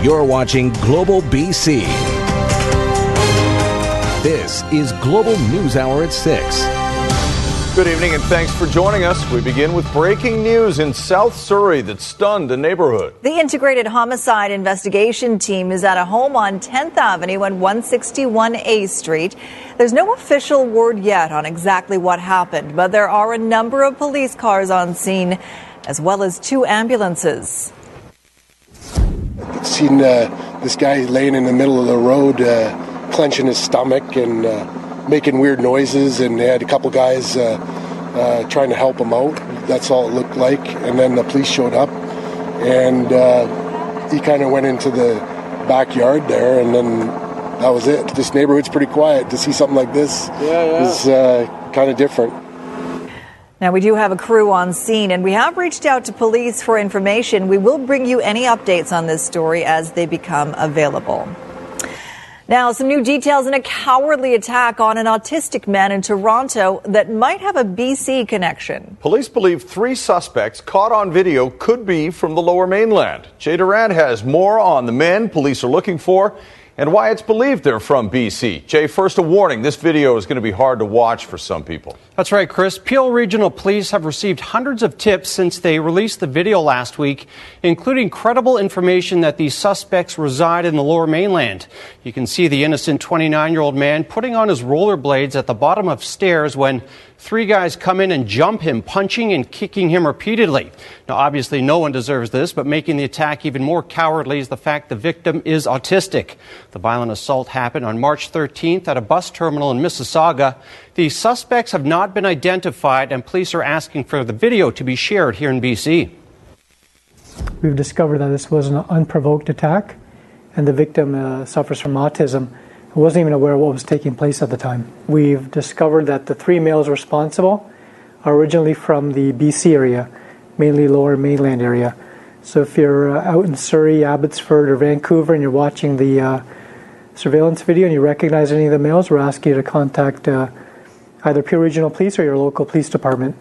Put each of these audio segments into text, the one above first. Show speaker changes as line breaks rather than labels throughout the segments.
You're watching Global BC. This is Global News Hour at 6.
Good evening and thanks for joining us. We begin with breaking news in South Surrey that stunned a neighborhood.
The Integrated Homicide Investigation Team is at a home on 10th Avenue and 161A Street. There's no official word yet on exactly what happened, but there are a number of police cars on scene, as well as two ambulances.
Seen uh, this guy laying in the middle of the road, uh, clenching his stomach and uh, making weird noises, and they had a couple guys uh, uh, trying to help him out. That's all it looked like. And then the police showed up, and uh, he kind of went into the backyard there, and then that was it. This neighborhood's pretty quiet. To see something like this
Yeah, yeah.
is uh, kind of different.
Now, we do have a crew on scene, and we have reached out to police for information. We will bring you any updates on this story as they become available. Now, some new details in a cowardly attack on an autistic man in Toronto that might have a BC connection.
Police believe three suspects caught on video could be from the lower mainland. Jay Durant has more on the men police are looking for and why it's believed they're from BC. Jay, first a warning this video is going to be hard to watch for some people.
That's right, Chris. Peel Regional Police have received hundreds of tips since they released the video last week, including credible information that these suspects reside in the lower mainland. You can see the innocent 29 year old man putting on his rollerblades at the bottom of stairs when three guys come in and jump him, punching and kicking him repeatedly. Now, obviously, no one deserves this, but making the attack even more cowardly is the fact the victim is autistic. The violent assault happened on March 13th at a bus terminal in Mississauga. The suspects have not been identified, and police are asking for the video to be shared here in BC.
We've discovered that this was an unprovoked attack, and the victim uh, suffers from autism. He wasn't even aware of what was taking place at the time. We've discovered that the three males responsible are originally from the BC area, mainly lower mainland area. So if you're uh, out in Surrey, Abbotsford, or Vancouver and you're watching the uh, surveillance video and you recognize any of the males, we're asking you to contact uh, either Peel Regional Police or your local police department.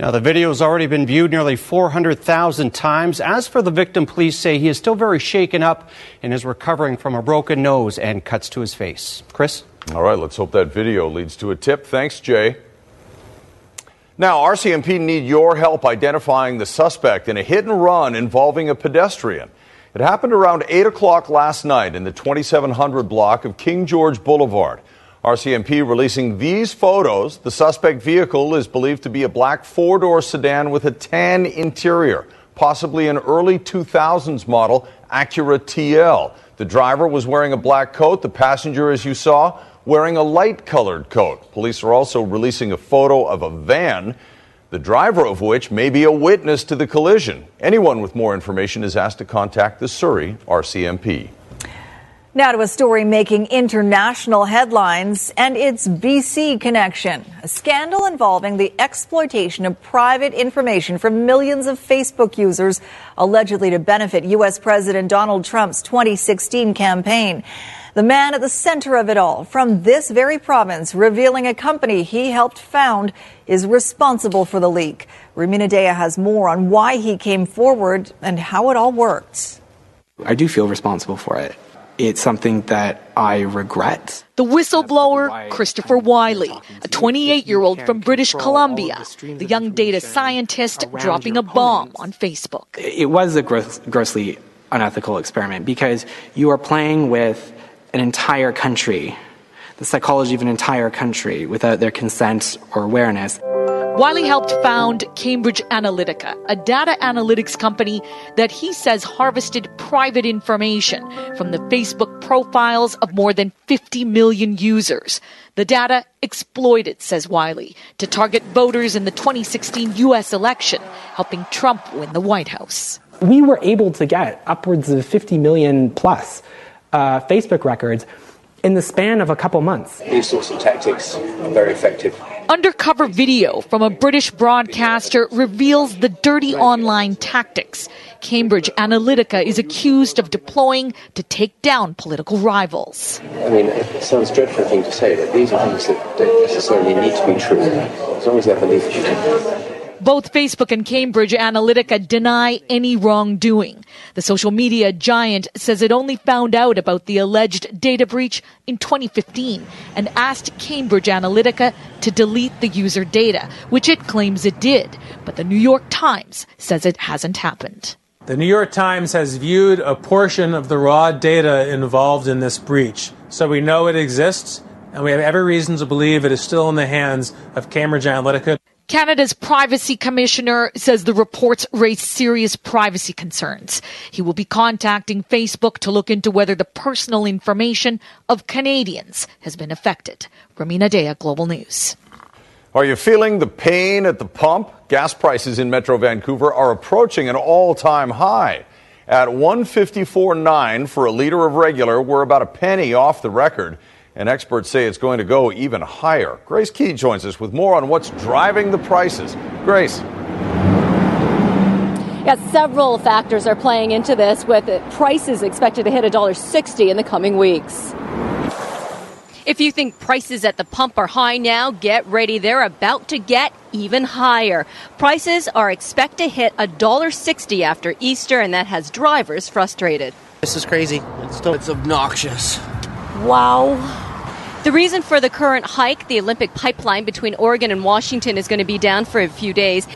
Now, the video has already been viewed nearly 400,000 times. As for the victim, police say he is still very shaken up and is recovering from a broken nose and cuts to his face. Chris?
All right, let's hope that video leads to a tip. Thanks, Jay. Now, RCMP need your help identifying the suspect in a hit and run involving a pedestrian. It happened around 8 o'clock last night in the 2700 block of King George Boulevard. RCMP releasing these photos. The suspect vehicle is believed to be a black four door sedan with a tan interior, possibly an early 2000s model Acura TL. The driver was wearing a black coat. The passenger, as you saw, wearing a light colored coat. Police are also releasing a photo of a van, the driver of which may be a witness to the collision. Anyone with more information is asked to contact the Surrey RCMP.
Now to a story making international headlines and its BC connection. A scandal involving the exploitation of private information from millions of Facebook users, allegedly to benefit U.S. President Donald Trump's 2016 campaign. The man at the center of it all, from this very province, revealing a company he helped found, is responsible for the leak. Rumina Daya has more on why he came forward and how it all worked.
I do feel responsible for it. It's something that I regret.
The whistleblower, Christopher Wylie, a 28 year old from British Columbia, the young data scientist dropping a bomb on Facebook.
It was a gross, grossly unethical experiment because you are playing with an entire country, the psychology of an entire country, without their consent or awareness.
Wylie helped found Cambridge Analytica, a data analytics company that he says harvested private information from the Facebook profiles of more than 50 million users. The data exploited, says Wylie, to target voters in the 2016 U.S. election, helping Trump win the White House.
We were able to get upwards of 50 million plus uh, Facebook records in the span of a couple months.
These sorts of tactics are very effective.
Undercover video from a British broadcaster reveals the dirty online tactics Cambridge Analytica is accused of deploying to take down political rivals.
I mean, it sounds dreadful thing to say, but these are things that don't necessarily need to be true, as long as they're believable.
Both Facebook and Cambridge Analytica deny any wrongdoing. The social media giant says it only found out about the alleged data breach in 2015 and asked Cambridge Analytica to delete the user data, which it claims it did. But the New York Times says it hasn't happened.
The New York Times has viewed a portion of the raw data involved in this breach, so we know it exists, and we have every reason to believe it is still in the hands of Cambridge Analytica.
Canada's privacy commissioner says the reports raise serious privacy concerns. He will be contacting Facebook to look into whether the personal information of Canadians has been affected. Rumina Daya, Global News.
Are you feeling the pain at the pump? Gas prices in Metro Vancouver are approaching an all-time high. At 154.9 for a liter of regular, we're about a penny off the record and experts say it's going to go even higher. Grace Ke joins us with more on what's driving the prices. Grace.
Yeah, several factors are playing into this, with prices expected to hit $1.60 in the coming weeks.
If you think prices at the pump are high now, get ready. They're about to get even higher. Prices are expected to hit $1.60 after Easter, and that has drivers frustrated.
This is crazy. It's, still, it's obnoxious.
Wow. The reason for the current hike, the Olympic pipeline between Oregon and Washington is going to be down for a few days.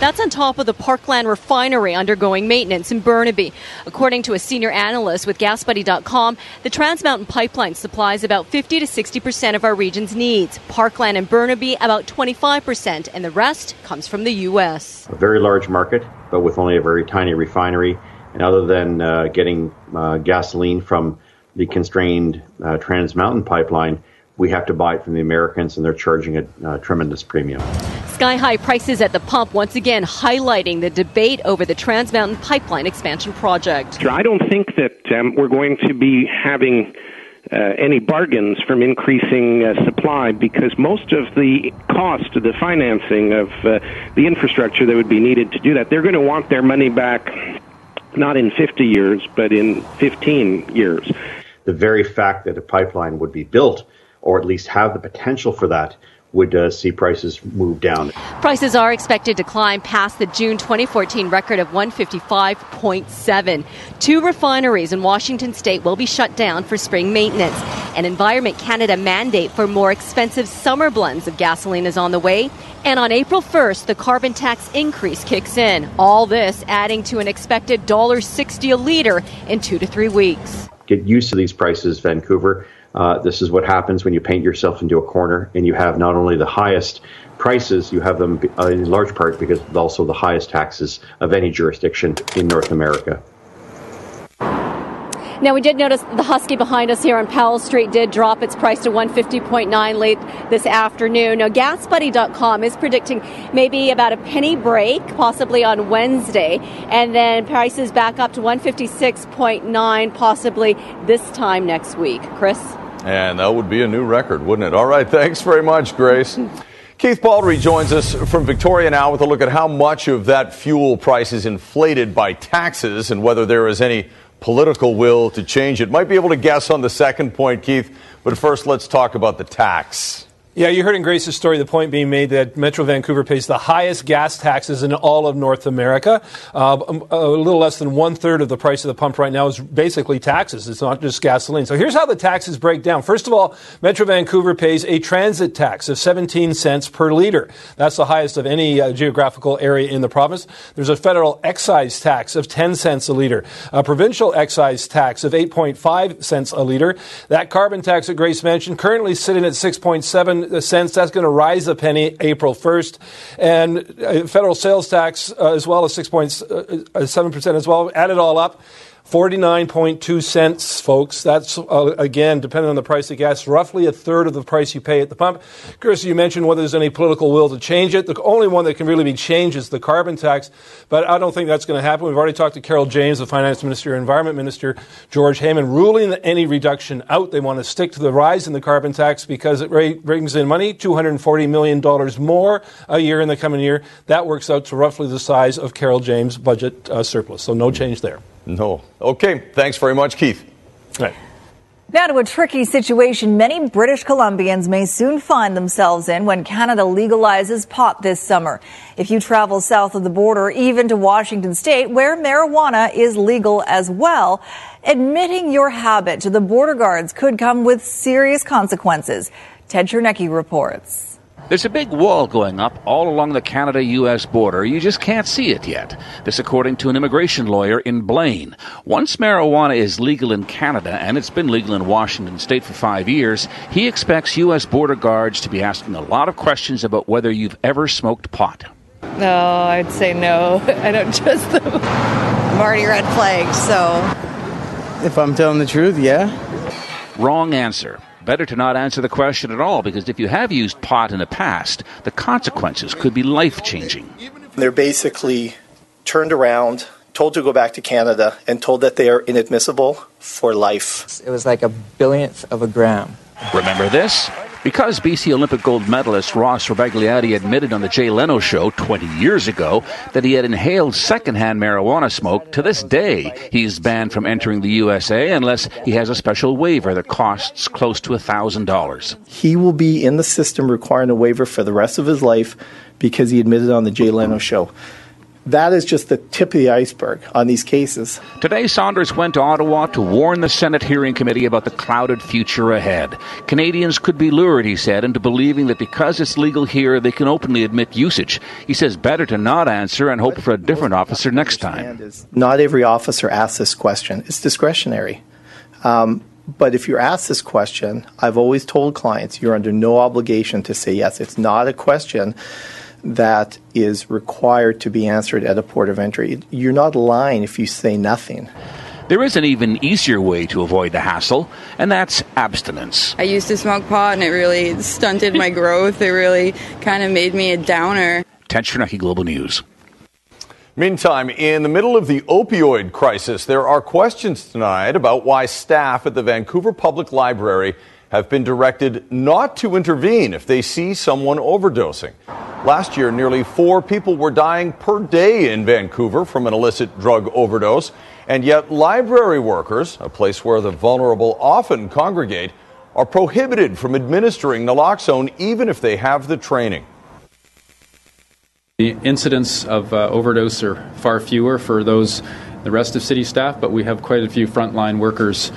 That's on top of the Parkland refinery undergoing maintenance in Burnaby. According to a senior analyst with GasBuddy.com, the Trans Mountain Pipeline supplies about 50 to 60 percent of our region's needs. Parkland and Burnaby about 25 percent, and the rest comes from the U.S.
A very large market, but with only a very tiny refinery. And other than uh, getting uh, gasoline from the constrained uh, Trans Mountain pipeline, we have to buy it from the Americans, and they're charging a uh, tremendous premium.
Sky high prices at the pump once again highlighting the debate over the Trans Mountain Pipeline expansion project.
I don't think that um, we're going to be having. Uh, any bargains from increasing uh, supply because most of the cost of the financing of uh, the infrastructure that would be needed to do that, they're going to want their money back not in 50 years, but in 15 years
the very fact that a pipeline would be built, or at least have the potential for that, would uh, see prices move down.
Prices are expected to climb past the June 2014 record of 155.7. Two refineries in Washington state will be shut down for spring maintenance. An Environment Canada mandate for more expensive summer blends of gasoline is on the way. And on April 1st, the carbon tax increase kicks in. All this adding to an expected $1.60 a liter in two to three weeks
get used to these prices, Vancouver. Uh, this is what happens when you paint yourself into a corner and you have not only the highest prices, you have them uh, in large part because also the highest taxes of any jurisdiction in North America.
Now, we did notice the Husky behind us here on Powell Street did drop its price to 150.9 late this afternoon. Now, GasBuddy.com is predicting maybe about a penny break, possibly on Wednesday, and then prices back up to 156.9, possibly this time next week. Chris?
And that would be a new record, wouldn't it? All right, thanks very much, Grace. Keith Baldry joins us from Victoria now with a look at how much of that fuel price is inflated by taxes and whether there is any political will to change it. Might be able to guess on the second point, Keith, but first let's talk about the tax.
Yeah, you heard in Grace's story the point being made that Metro Vancouver pays the highest gas taxes in all of North America. Uh, a little less than one third of the price of the pump right now is basically taxes. It's not just gasoline. So here's how the taxes break down. First of all, Metro Vancouver pays a transit tax of 17 cents per liter. That's the highest of any uh, geographical area in the province. There's a federal excise tax of 10 cents a liter, a provincial excise tax of 8.5 cents a liter. That carbon tax that Grace mentioned currently sitting at 6.7 cents. That's going to rise a penny April 1st. And uh, federal sales tax uh, as well as 6.7% uh, as well. Add it all up. 49.2 cents, folks. That's, uh, again, depending on the price of gas, roughly a third of the price you pay at the pump. Chris, you mentioned whether there's any political will to change it. The only one that can really be changed is the carbon tax, but I don't think that's going to happen. We've already talked to Carole James, the finance minister, environment minister, George Heyman, ruling any reduction out. They want to stick to the rise in the carbon tax because it brings in money, $240 million more a year in the coming year. That works out to roughly the size of Carole James' budget uh, surplus. So no change there.
No. Okay. Thanks very much, Keith.
Right.
Now to a tricky situation many British Columbians may soon find themselves in when Canada legalizes pot this summer. If you travel south of the border, even to Washington state, where marijuana is legal as well, admitting your habit to the border guards could come with serious consequences. Ted Chernecki reports.
There's a big wall going up all along the Canada US border. You just can't see it yet. This, according to an immigration lawyer in Blaine. Once marijuana is legal in Canada, and it's been legal in Washington state for five years, he expects U.S. border guards to be asking a lot of questions about whether you've ever smoked pot.
No, I'd say no. I don't trust them.
I'm already red flagged, so.
If I'm telling the truth, yeah.
Wrong answer. Better to not answer the question at all because if you have used pot in the past, the consequences could be life changing.
They're basically turned around, told to go back to Canada, and told that they are inadmissible for life.
It was like a billionth of a gram.
Remember this? Because BC Olympic gold medalist Ross Rebagliati admitted on the Jay Leno show 20 years ago that he had inhaled secondhand marijuana smoke, to this day he's banned from entering the USA unless he has a special waiver that costs close to $1,000.
He will be in the system requiring a waiver for the rest of his life because he admitted on the Jay Leno show that is just the tip of the iceberg on these cases.
Today, Saunders went to Ottawa to warn the Senate hearing committee about the clouded future ahead. Canadians could be lured, he said, into believing that because it's legal here, they can openly admit usage. He says better to not answer and hope for a different officer next time.
Not every officer asks this question. It's discretionary. Um, but if you're asked this question, I've always told clients you're under no obligation to say yes. It's not a question that is required to be answered at a port of entry. You're not lying if you say nothing.
There is an even easier way to avoid the hassle, and that's abstinence.
I used to smoke pot and it really stunted my growth. It really kind of made me a downer.
Ted Chernecki, Global News.
Meantime, in the middle of the opioid crisis, there are questions tonight about why staff at the Vancouver Public Library have been directed not to intervene if they see someone overdosing. Last year, nearly four people were dying per day in Vancouver from an illicit drug overdose, and yet library workers, a place where the vulnerable often congregate, are prohibited from administering naloxone even if they have the training.
The incidents of uh, overdose are far fewer for those the rest of city staff, but we have quite a few frontline workers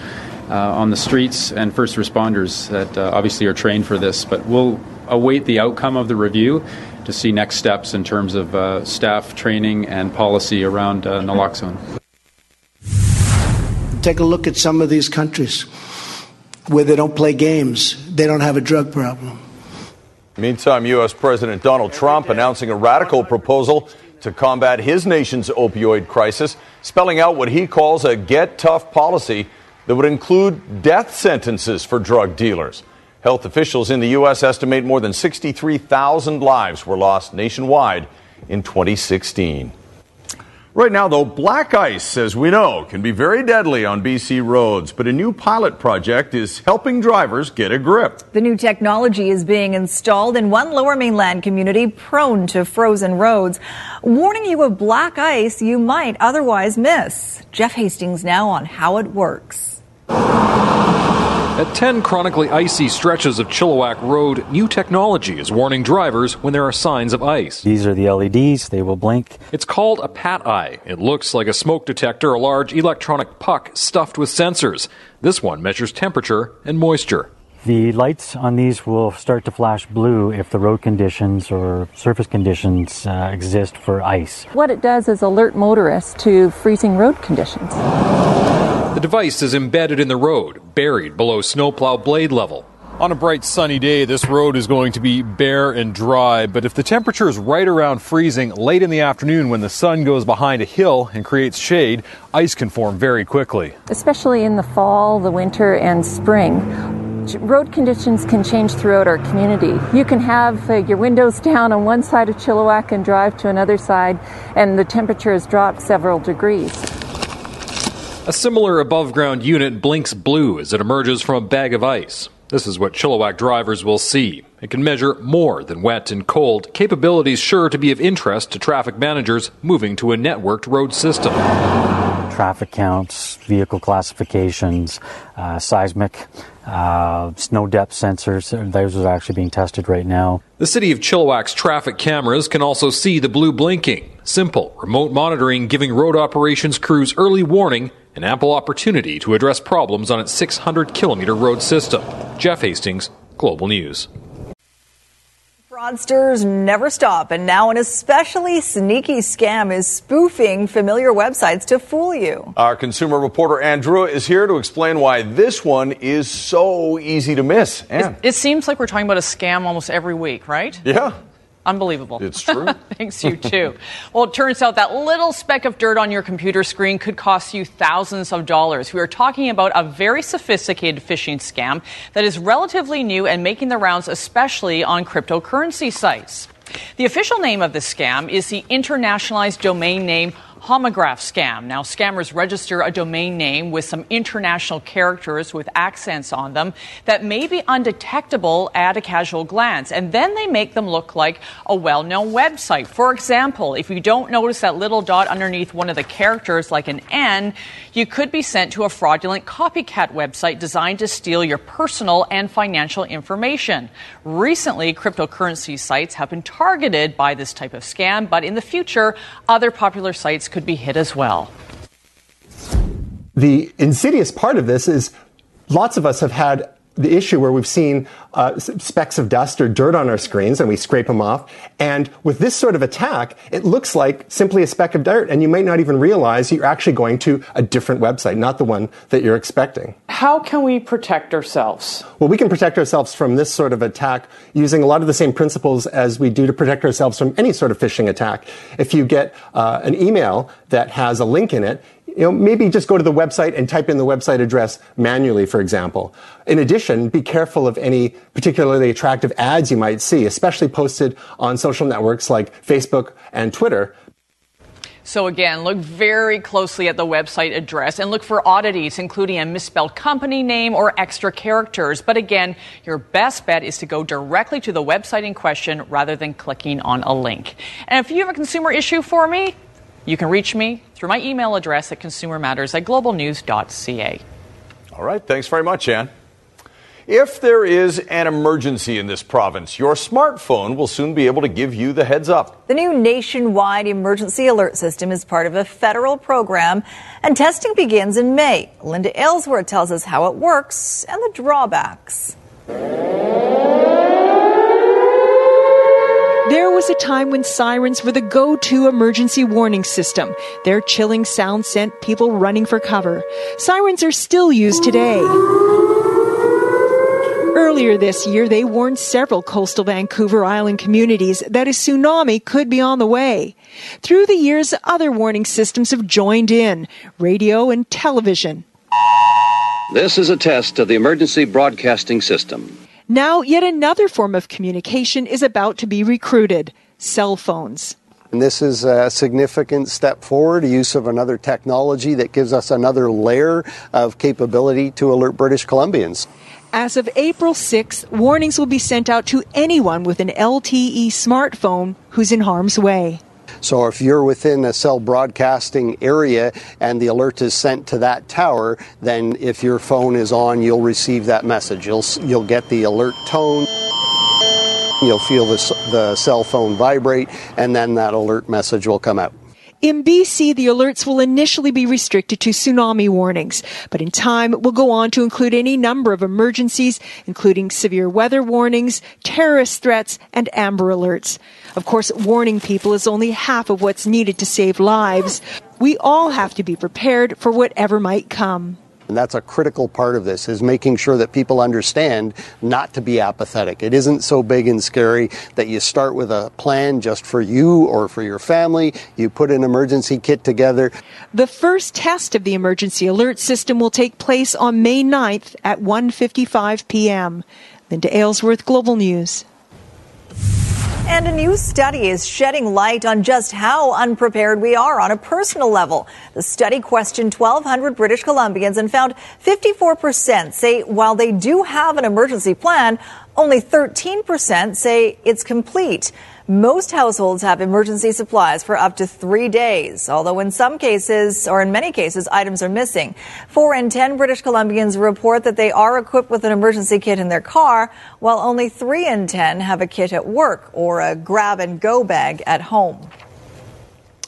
on the streets and first responders that uh, obviously are trained for this. But we'll await the outcome of the review to see next steps in terms of uh, staff training and policy around uh, naloxone.
Take a look at some of these countries where they don't play games, they don't have a drug problem.
Meantime, U.S. President Donald Trump announcing a radical proposal to combat his nation's opioid crisis, spelling out what he calls a get tough policy that would include death sentences for drug dealers. Health officials in the U.S. estimate more than 63,000 lives were lost nationwide in 2016. Right now, though, black ice, as we know, can be very deadly on BC roads, but a new pilot project is helping drivers get a grip.
The new technology is being installed in one lower mainland community prone to frozen roads, warning you of black ice you might otherwise miss. Jeff Hastings now on how it works.
At 10 chronically icy stretches of Chilliwack Road, new technology is warning drivers when there are signs of ice.
These are the LEDs, they will blink.
It's called a pat eye. It looks like a smoke detector, a large electronic puck stuffed with sensors. This one measures temperature and moisture.
The lights on these will start to flash blue if the road conditions or surface conditions uh, exist for ice.
What it does is alert motorists to freezing road conditions.
The device is embedded in the road, buried below snowplow blade level. On a bright sunny day, this road is going to be bare and dry, but if the temperature is right around freezing late in the afternoon when the sun goes behind a hill and creates shade, ice can form very quickly.
Especially in the fall, the winter, and spring. Road conditions can change throughout our community. You can have uh, your windows down on one side of Chilliwack and drive to another side, and the temperature has dropped several degrees.
A similar above ground unit blinks blue as it emerges from a bag of ice. This is what Chilliwack drivers will see. It can measure more than wet and cold, capabilities sure to be of interest to traffic managers moving to a networked road system.
Traffic counts, vehicle classifications, uh, seismic, uh, snow depth sensors, those are actually being tested right now.
The city of Chilliwack's traffic cameras can also see the blue blinking. Simple, remote monitoring giving road operations crews early warning and ample opportunity to address problems on its 600 kilometer road system. Jeff Hastings, Global News.
Fraudsters never stop, and now an especially sneaky scam is spoofing familiar websites to fool you.
Our consumer reporter Anne Drewa is here to explain why this one is so easy to miss.
It, it seems like we're talking about a scam almost every week, right?
Yeah.
Unbelievable.
It's true.
Thanks, you too. well, it turns out that little speck of dirt on your computer screen could cost you thousands of dollars. We are talking about a very sophisticated phishing scam that is relatively new and making the rounds, especially on cryptocurrency sites. The official name of the scam is the internationalized domain name homograph scam. Now, scammers register a domain name with some international characters with accents on them that may be undetectable at a casual glance, and then they make them look like a well known website. For example, if you don't notice that little dot underneath one of the characters, like an N, you could be sent to a fraudulent copycat website designed to steal your personal and financial information. Recently, cryptocurrency sites have been targeted by this type of scam, but in the future, other popular sites could be hit as well.
The insidious part of this is lots of us have had the issue where we've seen uh, specks of dust or dirt on our screens and we scrape them off. And with this sort of attack, it looks like simply a speck of dirt, and you might not even realize you're actually going to a different website, not the one that you're expecting.
How can we protect ourselves?
Well, we can protect ourselves from this sort of attack using a lot of the same principles as we do to protect ourselves from any sort of phishing attack. If you get uh, an email that has a link in it, you know, maybe just go to the website and type in the website address manually, for example. In addition, be careful of any particularly attractive ads you might see, especially posted on social networks like Facebook and Twitter.
So again, look very closely at the website address and look for oddities, including a misspelled company name or extra characters. But again, your best bet is to go directly to the website in question rather than clicking on a link. And if you have a consumer issue for me, you can reach me through my email address at consumermatters at globalnews.ca.
All right, thanks very much, Anne. If there is an emergency in this province, your smartphone will soon be able to give you the heads up.
The new nationwide emergency alert system is part of a federal program, and testing begins in May. Linda Aylesworth tells us how it works and the drawbacks.
There was a time when sirens were the go to emergency warning system. Their chilling sound sent people running for cover. Sirens are still used today. Earlier this year, they warned several coastal Vancouver Island communities that a tsunami could be on the way. Through the years, other warning systems have joined in radio and television.
This is a test of the emergency broadcasting system.
Now, yet another form of communication is about to be recruited cell phones.
And this is a significant step forward, a use of another technology that gives us another layer of capability to alert British Columbians.
As of April 6th, warnings will be sent out to anyone with an LTE smartphone who's in harm's way.
So if you're within a cell broadcasting area and the alert is sent to that tower, then if your phone is on, you'll receive that message. You'll you'll get the alert tone. You'll feel the, the cell phone vibrate, and then that alert message will come out.
In BC, the alerts will initially be restricted to tsunami warnings, but in time it will go on to include any number of emergencies, including severe weather warnings, terrorist threats, and amber alerts. Of course, warning people is only half of what's needed to save lives. We all have to be prepared for whatever might come.
And that's a critical part of this is making sure that people understand not to be apathetic. It isn't so big and scary that you start with a plan just for you or for your family. You put an emergency kit together.
The first test of the emergency alert system will take place on May 9th at 1:55 p.m. Linda Aylesworth, Global News.
And a new study is shedding light on just how unprepared we are on a personal level. The study questioned 1,200 British Columbians and found 54% say while they do have an emergency plan, only 13% say it's complete. Most households have emergency supplies for up to three days, although in some cases, or in many cases, items are missing. Four in ten British Columbians report that they are equipped with an emergency kit in their car, while only three in ten have a kit at work or a grab and go bag at home.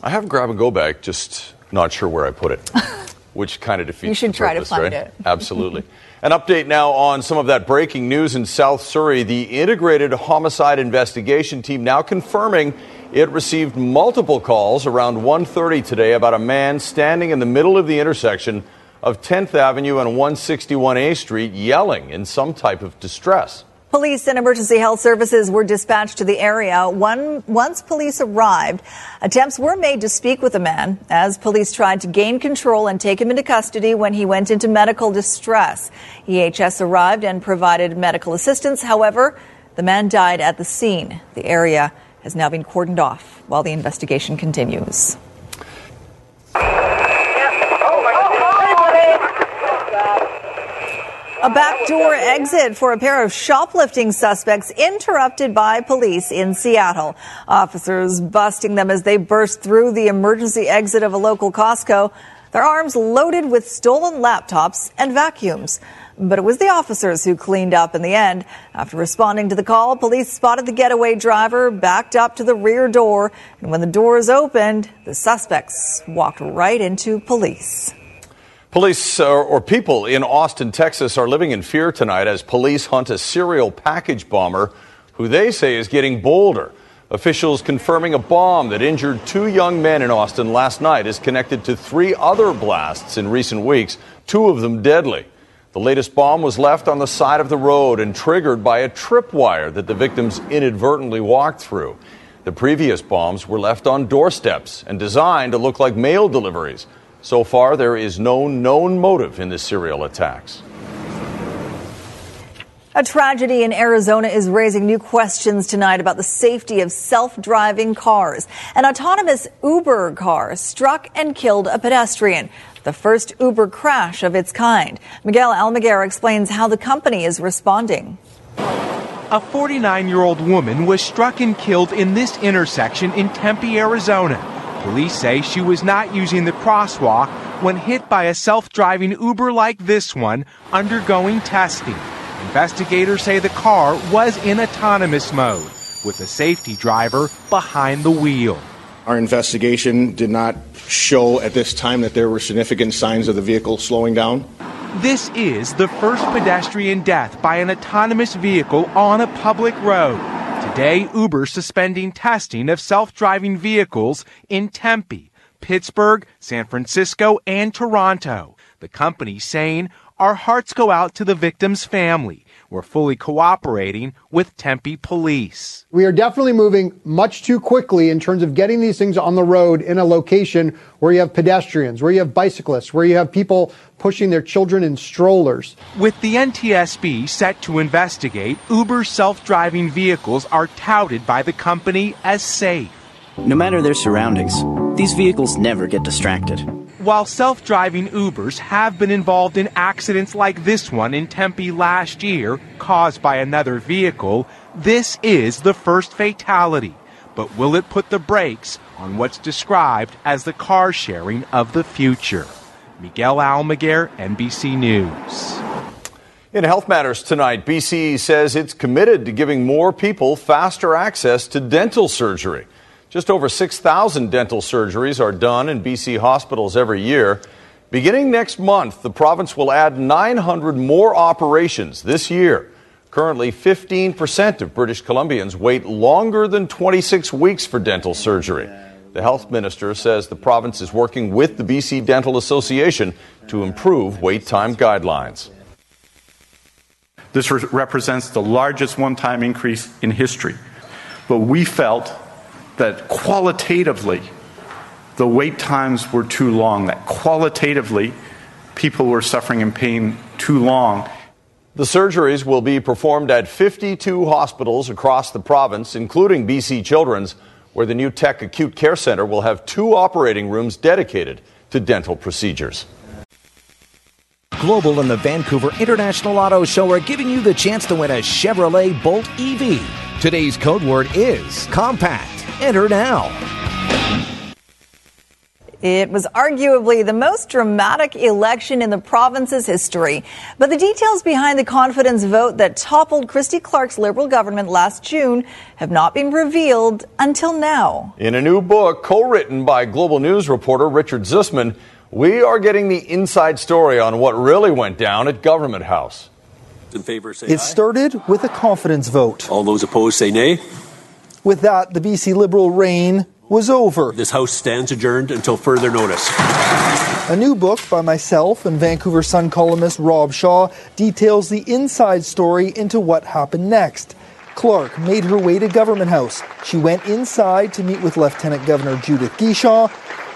I have a grab and go bag, just not sure where I put it, which kind of defeats
You should try to
purpose,
find
right?
it.
Absolutely. An update now on some of that breaking news in South Surrey. The Integrated Homicide Investigation Team now confirming it received multiple calls around 1:30 today about a man standing in the middle of the intersection of 10th Avenue and 161A Street yelling in some type of distress.
Police and emergency health services were dispatched to the area. One, once police arrived, attempts were made to speak with the man as police tried to gain control and take him into custody when he went into medical distress. EHS arrived and provided medical assistance. However, the man died at the scene. The area has now been cordoned off while the investigation continues. A backdoor exit for a pair of shoplifting suspects interrupted by police in Seattle. Officers busting them as they burst through the emergency exit of a local Costco, their arms loaded with stolen laptops and vacuums. But it was the officers who cleaned up in the end. After responding to the call, police spotted the getaway driver, backed up to the rear door, and when the doors opened, the suspects walked right into police.
Police uh, or people in Austin, Texas are living in fear tonight as police hunt a serial package bomber who they say is getting bolder. Officials confirming a bomb that injured two young men in Austin last night is connected to three other blasts in recent weeks, two of them deadly. The latest bomb was left on the side of the road and triggered by a tripwire that the victims inadvertently walked through. The previous bombs were left on doorsteps and designed to look like mail deliveries. So far, there is no known motive in the serial attacks.
A tragedy in Arizona is raising new questions tonight about the safety of self driving cars. An autonomous Uber car struck and killed a pedestrian, the first Uber crash of its kind. Miguel Almaguer explains how the company is responding.
A 49 year old woman was struck and killed in this intersection in Tempe, Arizona. Police say she was not using the crosswalk when hit by a self driving Uber like this one undergoing testing. Investigators say the car was in autonomous mode with a safety driver behind the wheel.
Our investigation did not show at this time that there were significant signs of the vehicle slowing down.
This is the first pedestrian death by an autonomous vehicle on a public road. Today, Uber suspending testing of self driving vehicles in Tempe, Pittsburgh, San Francisco, and Toronto. The company saying, Our hearts go out to the victim's family. We're fully cooperating with Tempe police.
We are definitely moving much too quickly in terms of getting these things on the road in a location where you have pedestrians, where you have bicyclists, where you have people pushing their children in strollers.
With the NTSB set to investigate, Uber self driving vehicles are touted by the company as safe.
No matter their surroundings, these vehicles never get distracted.
While self driving Ubers have been involved in accidents like this one in Tempe last year, caused by another vehicle, this is the first fatality. But will it put the brakes on what's described as the car sharing of the future? Miguel Almaguer, NBC News.
In Health Matters tonight, BC says it's committed to giving more people faster access to dental surgery. Just over 6,000 dental surgeries are done in BC hospitals every year. Beginning next month, the province will add 900 more operations this year. Currently, 15% of British Columbians wait longer than 26 weeks for dental surgery. The health minister says the province is working with the BC Dental Association to improve wait time guidelines.
This re- represents the largest one time increase in history. But we felt that qualitatively, the wait times were too long, that qualitatively, people were suffering in pain too long.
The surgeries will be performed at 52 hospitals across the province, including BC Children's, where the new Teck Acute Care Center will have two operating rooms dedicated to dental procedures.
Global and the Vancouver International Auto Show are giving you the chance to win a Chevrolet Bolt EV. Today's code word is compact. Enter now.
It was arguably the most dramatic election in the province's history. But the details behind the confidence vote that toppled Christy Clark's Liberal government last June have not been revealed until now.
In a new book co written by Global News reporter Richard Zussman, we are getting the inside story on what really went down at Government House.
In favor, say
it
aye.
started with a confidence vote.
All those opposed say nay.
With that, the BC Liberal reign was over.
This House stands adjourned until further notice.
A new book by myself and Vancouver Sun columnist Rob Shaw details the inside story into what happened next. Clark made her way to Government House. She went inside to meet with Lieutenant Governor Judith Guichon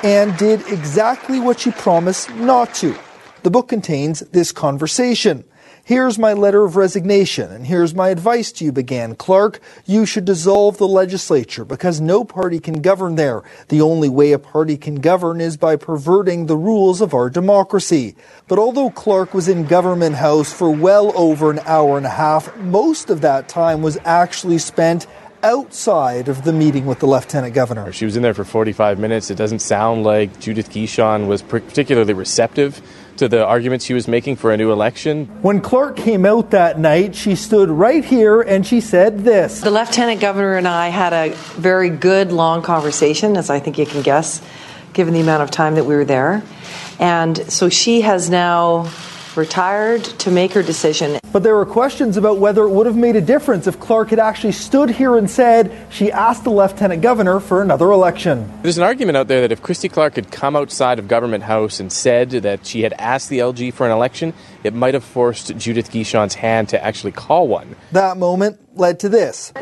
and did exactly what she promised not to. The book contains this conversation. Here's my letter of resignation, and here's my advice to you, began Clark. You should dissolve the legislature because no party can govern there. The only way a party can govern is by perverting the rules of our democracy. But although Clark was in Government House for well over an hour and a half, most of that time was actually spent outside of the meeting with the lieutenant governor.
She was in there for 45 minutes. It doesn't sound like Judith Guichon was particularly receptive to the arguments she was making for a new election.
When Clark came out that night, she stood right here and she said this.
The lieutenant governor and I had a very good long conversation, as I think you can guess, given the amount of time that we were there. And so she has now retired to make her decision.
But there were questions about whether it would have made a difference if Clark had actually stood here and said she asked the lieutenant governor for another election.
There's an argument out there that if Christy Clark had come outside of Government House and said that she had asked the LG for an election, it might have forced Judith Guichon's hand to actually call one.
That moment led to this.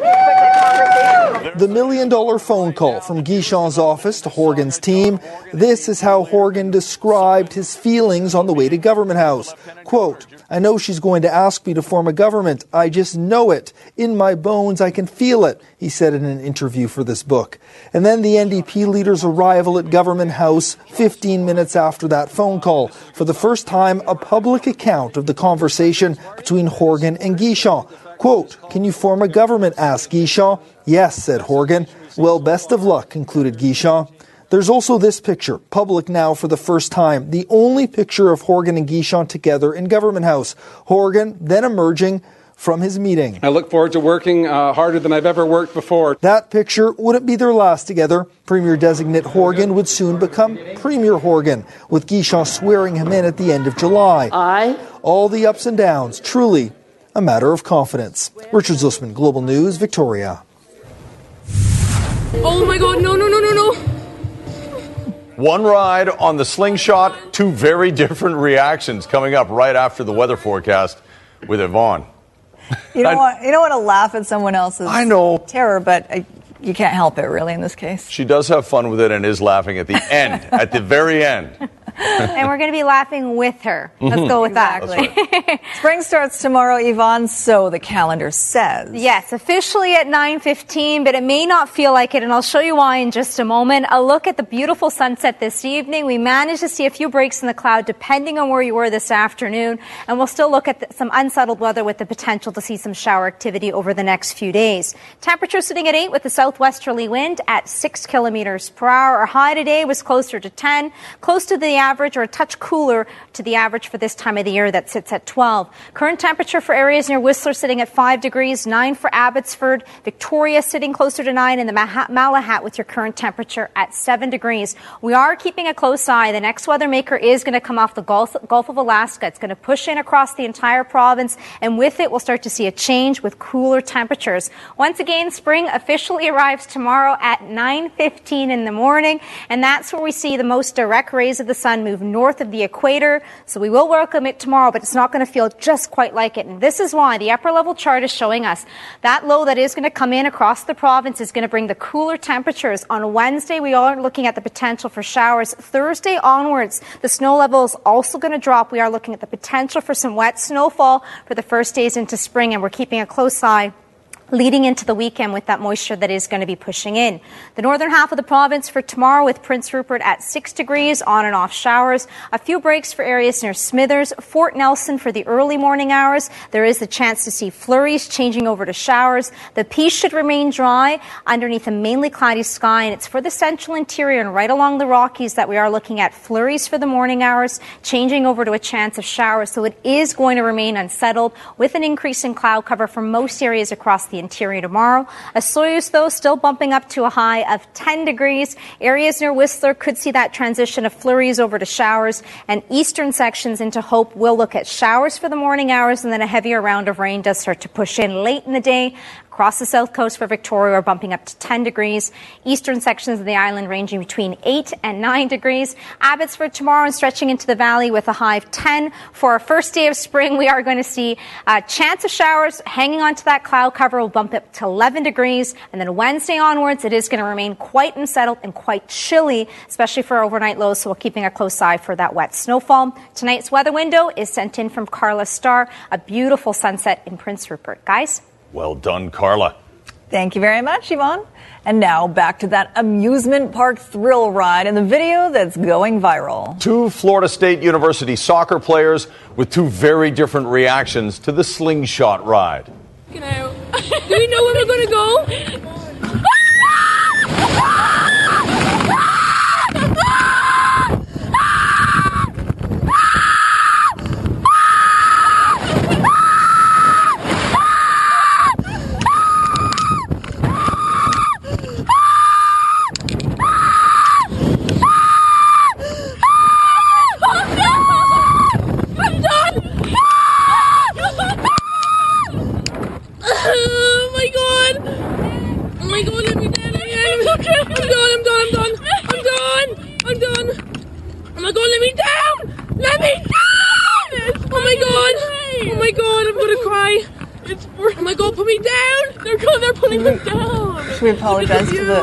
The million dollar phone call from Guichon's office to Horgan's team. This is how Horgan described his feelings on the way to Government House. Quote, I know she's going to ask me to form a government. I just know it. In my bones, I can feel it, he said in an interview for this book. And then the NDP leader's arrival at Government House 15 minutes after that phone call. For the first time, a public account of the conversation between Horgan and Guichon. Quote, Can you form a government? asked Guichon. Yes, said Horgan. Well, best of luck, concluded Guichon. There's also this picture, public now for the first time, the only picture of Horgan and Guichon together in Government House. Horgan then emerging from his meeting.
I look forward to working uh, harder than I've ever worked before.
That picture wouldn't be their last together. Premier designate Horgan would soon become Premier Horgan, with Guichon swearing him in at the end of July.
I.
All the ups and downs, truly a matter of confidence. Richard Zussman, Global News, Victoria.
Oh my god, no, no, no, no, no.
One ride on the slingshot, two very different reactions coming up right after the weather forecast with Yvonne.
You don't, want, you don't want to laugh at someone else's
I know.
terror, but I, you can't help it, really, in this case.
She does have fun with it and is laughing at the end, at the very end.
and we're going to be laughing with her. Let's
Mhm.
go with
Exactly.
that.
Spring starts tomorrow, Yvonne, so the calendar says.
Yes, officially at 9:15, but it may not feel like it and I'll show you why in just a moment. A look at the beautiful sunset this evening. We managed to see a few breaks in the cloud depending on where you were this afternoon, and we'll still look at the, some unsettled weather with the potential to see some shower activity over the next few days. Temperature sitting at 8 with a southwesterly wind at 6 kilometers per hour. Our high today was closer to 10, close to the average or a touch cooler to the average for this time of the year that sits at 12. Current temperature for areas near Whistler sitting at 5 degrees, 9 for Abbotsford, Victoria sitting closer to 9, and the Malahat with your current temperature at 7 degrees. We are keeping a close eye. The next weather maker is going to come off the Gulf, Gulf of Alaska. It's going to push in across the entire province, and with it, we'll start to see a change with cooler temperatures. Once again, spring officially arrives tomorrow at 9:15 in the morning, and that's where we see the most direct rays of the sun move north of the equator. So we will welcome it tomorrow, but it's not going to feel just quite like it. And this is why the upper level chart is showing us that low that is going to come in across the province is going to bring the cooler temperatures. On Wednesday, we are looking at the potential for showers. Thursday onwards, the snow level is also going to drop. We are looking at the potential for some wet snowfall for the first days into spring, and we're keeping a close eye leading into the weekend with that moisture that is going to be pushing in. The northern half of the province for tomorrow with Prince Rupert at 6 degrees, on and off showers. A few breaks for areas near Smithers. Fort Nelson for the early morning hours. There is the chance to see flurries changing over to showers. The Peace should remain dry underneath a mainly cloudy sky, and it's for the central interior and right along the Rockies that we are looking at flurries for the morning hours, changing over to a chance of showers. So it is going to remain unsettled with an increase in cloud cover for most areas across the interior tomorrow. Osoyoos, though, still bumping up to a high of 10 degrees. Areas near Whistler could see that transition of flurries over to showers, and eastern sections into Hope will look at showers for the morning hours, and then a heavier round of rain does start to push in late in the day. Across the south coast for Victoria, we're bumping up to 10 degrees. Eastern sections of the island ranging between 8 and 9 degrees. Abbotsford tomorrow and stretching into the valley with a high of 10. For our first day of spring, we are going to see a chance of showers hanging onto that cloud cover will bump up to 11 degrees. And then Wednesday onwards, it is going to remain quite unsettled and quite chilly, especially for overnight lows. So we're keeping a close eye for that wet snowfall. Tonight's weather window is sent in from Carla Starr, a beautiful sunset in Prince Rupert. Guys?
Well done, Carla.
Thank you very much, Yvonne. And now back to that amusement park thrill ride and the video that's going viral.
Two Florida State University soccer players with two very different reactions to the slingshot ride.
Do we know where we're going to go? I'm done! Oh my god! Oh my god, let me down again! I'm done, I'm done, I'm done! I'm done! I'm done! Oh my god, let me down! Let me down! Oh my god! Oh my god, I'm gonna cry! It's oh my god, put me down! They're going, they're putting me down!
Should we apologize to the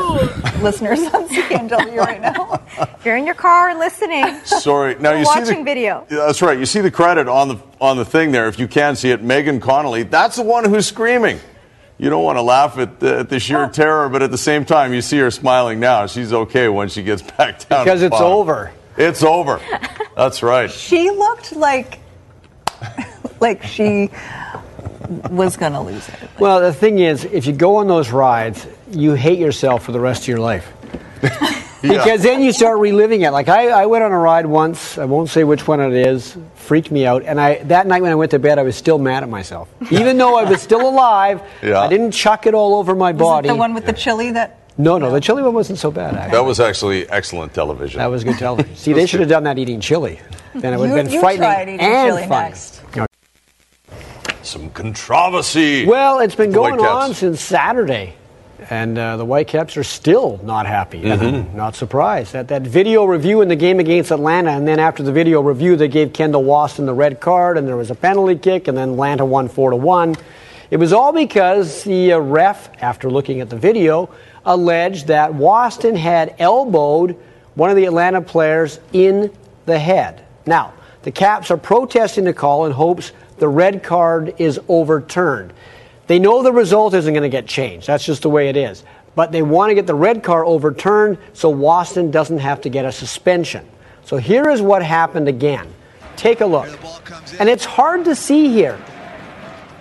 listeners on CNW right now?
If you're in your car listening,
Sorry. Now
you're
you see
watching
the,
video.
That's right. You see the credit on the on the thing there. If you can see it, Megan Connolly. That's the one who's screaming. You don't want to laugh at the, at the sheer oh. terror, but at the same time, you see her smiling now. She's okay when she gets back down.
Because
to the
it's
bottom.
over.
It's over. That's right.
She looked like like she was going to lose it.
Well, the thing is, if you go on those rides, you hate yourself for the rest of your life. Because then you start reliving it. Like I, I went on a ride once. I won't say which one it is. Freaked me out. And I that night when I went to bed, I was still mad at myself. Even though I was still alive,
Yeah.
I didn't chuck it all over my
Was
body.
it the one with the chili that
no, no, the chili one wasn't so bad. Actually.
That was actually excellent television.
That was good television. See, they should have done that eating chili. Then it would have been
you
frightening
tried eating
and
chili
funny.
next.
Some controversy.
Well, it's been going on since Saturday, and uh, the Whitecaps are still not happy.
Mhm.
Not surprised that that video review in the game against Atlanta, and then after the video review, they gave Kendall Waston the red card, and there was a penalty kick, and then Atlanta won four to one. It was all because the uh, ref, after looking at the video, alleged that Waston had elbowed one of the Atlanta players in the head. Now, the Caps are protesting the call in hopes the red card is overturned. They know the result isn't going to get changed. That's just the way it is. But they want to get the red card overturned so Waston doesn't have to get a suspension. So here is what happened again. Take a look. And it's hard to see here.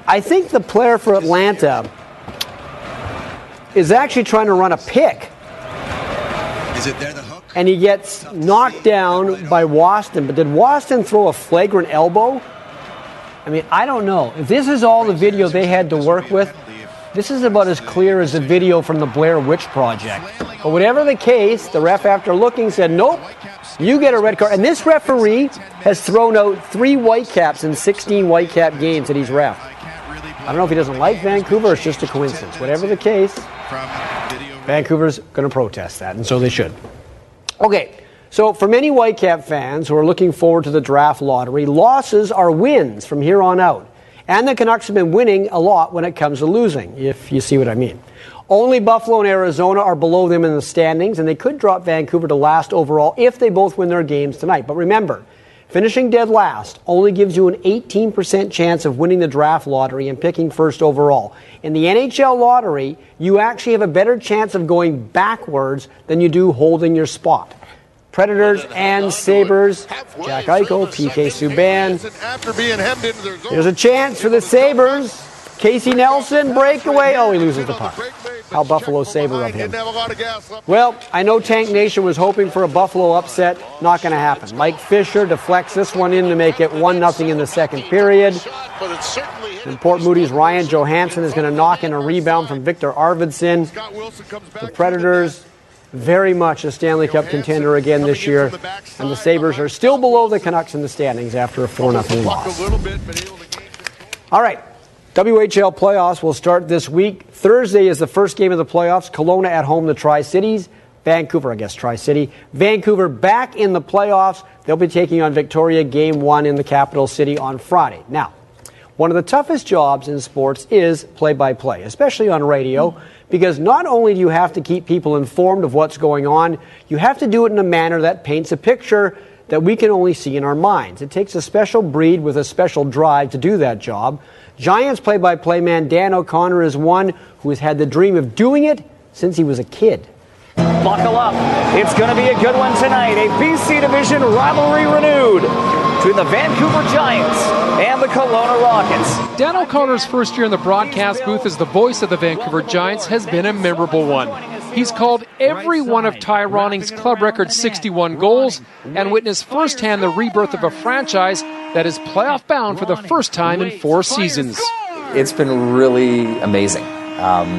I think the player for Atlanta is actually trying to run a pick.
Is it there the hook?
and he gets knocked down by Waston. But did Waston throw a flagrant elbow? I mean, I don't know. If this is all the video they had to work with, this is about as clear as the video from the Blair Witch Project. But whatever the case, the ref, after looking, said, nope, you get a red card. And this referee has thrown out three Whitecaps in 16 Whitecap games that he's ref. I don't know if he doesn't like Vancouver or it's just a coincidence. Whatever the case, Vancouver's going to protest that, and so they should. Okay, so for many Whitecap fans who are looking forward to the draft lottery, losses are wins from here on out. And the Canucks have been winning a lot when it comes to losing, if you see what I mean. Only Buffalo and Arizona are below them in the standings, and they could drop Vancouver to last overall if they both win their games tonight. But remember, finishing dead last only gives you an 18% chance of winning the draft lottery and picking first overall. In the NHL lottery, you actually have a better chance of going backwards than you do holding your spot. Predators and Sabres, Jack Eichel, PK Subban. There's a chance for the Sabres. Casey Nelson, breakaway. Oh, he loses the puck. How Buffalo Sabre of him. Well, I know Tank Nation was hoping for a Buffalo upset. Not going to happen. Mike Fisher deflects this one in to make it 1 0 in the second period. In Port Moody's, Ryan Johansen is going to knock in a rebound from Viktor Arvidsson. The Predators very much a Stanley Cup contender again this year, and the Sabres are still below the Canucks in the standings after a 4 0 loss. All right. WHL playoffs will start this week. Thursday is the first game of the playoffs. Kelowna at home, the Tri Cities. Vancouver, I guess, Tri City. Vancouver back in the playoffs. They'll be taking on Victoria game one in the capital city on Friday. Now, one of the toughest jobs in sports is play by play, especially on radio, because not only do you have to keep people informed of what's going on, you have to do it in a manner that paints a picture that we can only see in our minds. It takes a special breed with a special drive to do that job. Giants play by play man Dan O'Connor is one who has had the dream of doing it since he was a kid.
Buckle up. It's going to be a good one tonight. A BC Division rivalry renewed between the Vancouver Giants and the Kelowna Rockets.
Dan O'Connor's first year in the broadcast booth as the voice of the Vancouver Giants has been a memorable one. He's called every one of Ty Ronning's club record 61 goals and witnessed firsthand the rebirth of a franchise that is playoff bound for the first time in four seasons.
It's been really amazing. Um,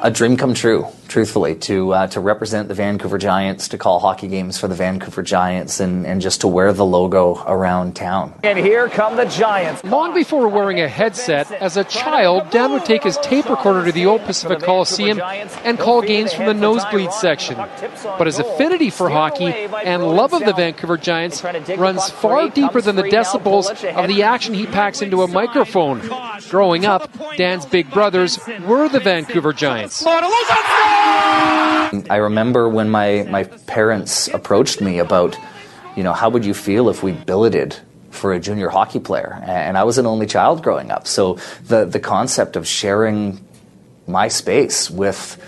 a dream come true, truthfully, to uh, to represent the Vancouver Giants, to call hockey games for the Vancouver Giants, and, and just to wear the logo around town.
And here come the Giants.
Long before wearing a headset, as a child, Dan would take his tape recorder to the old Pacific Coliseum and call games from the nosebleed section. But his affinity for hockey and love of the Vancouver Giants runs far deeper than the decibels of the action he packs into a microphone. Growing up, Dan's big brothers were the Vancouver Giants.
I remember when my, my parents approached me about, you know, how would you feel if we billeted for a junior hockey player? And I was an only child growing up. So the, the concept of sharing my space with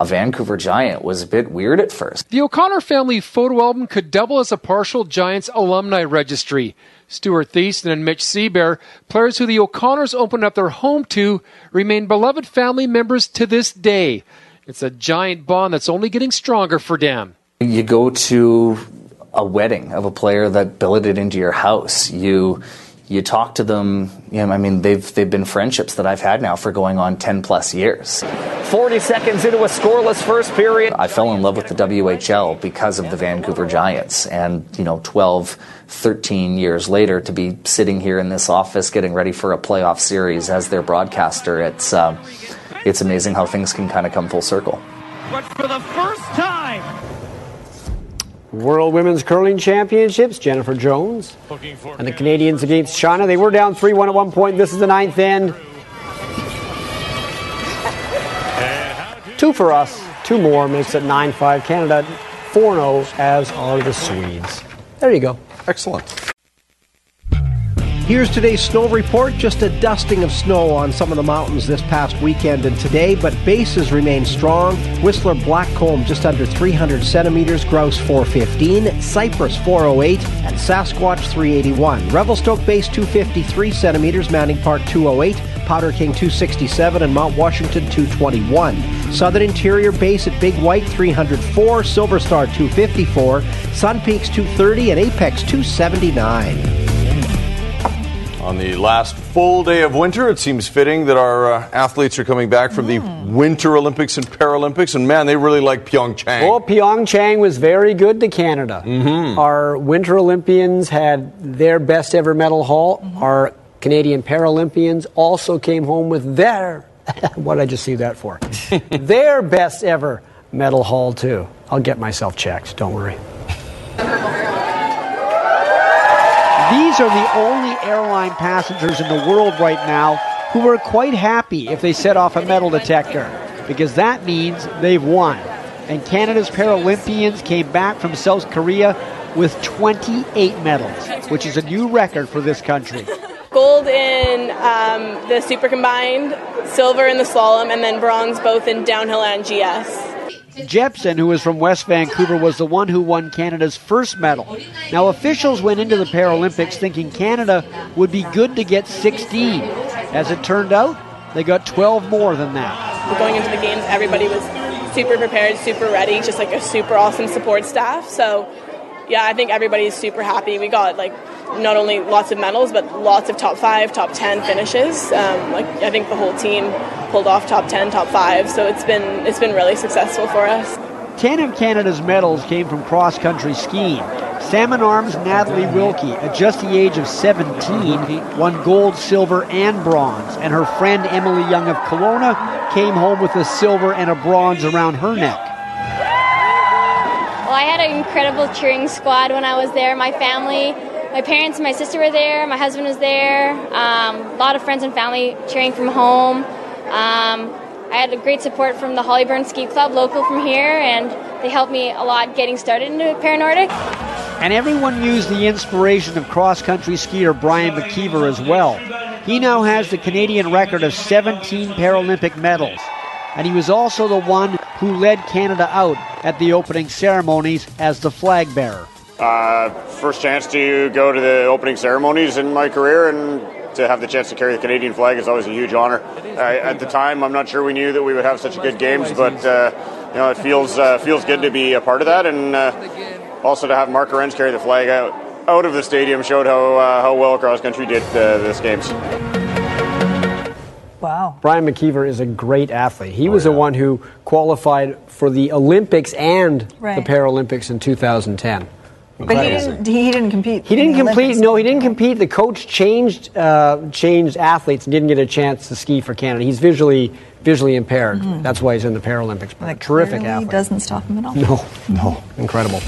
a Vancouver Giant was a bit weird at first.
The O'Connor family photo album could double as a partial Giants alumni registry. Stuart Thieston and Mitch Seabear, players who the O'Connors opened up their home to, remain beloved family members to this day. It's a giant bond that's only getting stronger for Dan.
You go to a wedding of a player that billeted into your house. You you talk to them. You know, I mean, they've they've been friendships that I've had now for going on ten plus years.
40 seconds into a scoreless first period.
I fell in love with the WHL because of the Vancouver Giants, and you know, 12, 13 years later, to be sitting here in this office getting ready for a playoff series as their broadcaster, it's um, it's amazing how things can kind of come full circle.
But for the first time,
World Women's Curling Championships, Jennifer Jones and the Canadians against China. They were down 3 1 at one point. This is the ninth end. Two for us, two more makes it 9 5 Canada, 4 0, as are the Swedes. There you go.
Excellent. Here's today's snow report. Just a dusting of snow on some of the mountains this past weekend and today, but bases remain strong. Whistler Blackcomb just under 300 centimeters, Grouse 415, Cypress 408, and Sasquatch 381. Revelstoke base 253 centimeters, Manning Park 208, Powder King 267, and Mount Washington 221. Southern Interior Base at Big White 304, Silver Star 254, Sun Peaks 230, and Apex 279.
On the last full day of winter, it seems fitting that our uh, athletes are coming back from the Winter Olympics and Paralympics. And man, they really like Pyeongchang.
Well, Pyeongchang was very good to Canada.
Mm-hmm.
Our Winter Olympians had their best ever medal haul. Our Canadian Paralympians also came home with their, what did I just see that for? their best ever medal haul, too. I'll get myself checked, don't worry. These are the only airline passengers in the world right now who are quite happy if they set off a metal detector, because that means they've won. And Canada's Paralympians came back from South Korea with 28 medals, which is a new record for this country.
Gold in um, the super combined, silver in the slalom, and then bronze both in downhill and GS.
Jepsen, who is from West Vancouver, was the one who won Canada's first medal. Now, officials went into the Paralympics thinking Canada would be good to get 16. As it turned out, they got 12 more than that.
Going into the games, everybody was super prepared, super ready, just like a super awesome support staff. So, yeah, I think everybody's super happy. We got like not only lots of medals, but lots of top five, top ten finishes. Um, like I think the whole team pulled off top ten, top five. So it's been it's been really successful for us.
Ten of Canada's medals came from cross country skiing. Salmon Arm's Natalie Wilkie, at just the age of 17, won gold, silver, and bronze. And her friend Emily Young of Kelowna came home with a silver and a bronze around her neck.
Well, I had an incredible cheering squad when I was there. My family, my parents and my sister were there. My husband was there. Um, a lot of friends and family cheering from home. Um, I had great support from the Hollyburn Ski Club, local from here, and they helped me a lot getting started into Paranordic.
And everyone used the inspiration of cross country skier Brian McKeever as well. He now has the Canadian record of 17 Paralympic medals. And he was also the one who led Canada out at the opening ceremonies as the flag bearer.
Uh, first chance to go to the opening ceremonies in my career and to have the chance to carry the Canadian flag is always a huge honor. I, at the time, I'm not sure we knew that we would have such good games, but uh, you know it feels uh, feels good to be a part of that, and uh, also to have Mark Arendz carry the flag out out of the stadium showed how uh, how well cross country did uh, this games.
Wow.
Brian McKeever is a great athlete. He was the one who qualified for the Olympics and
Right.
the Paralympics in 2010.
But he didn't, he didn't compete.
He didn't
in the
complete.
Olympics.
No, he didn't compete. The coach changed uh, changed athletes and didn't get a chance to ski for Canada. He's visually visually impaired.
Mhm.
That's why he's in the Paralympics. But a terrific athlete.
doesn't stop him at all.
No, no, incredible.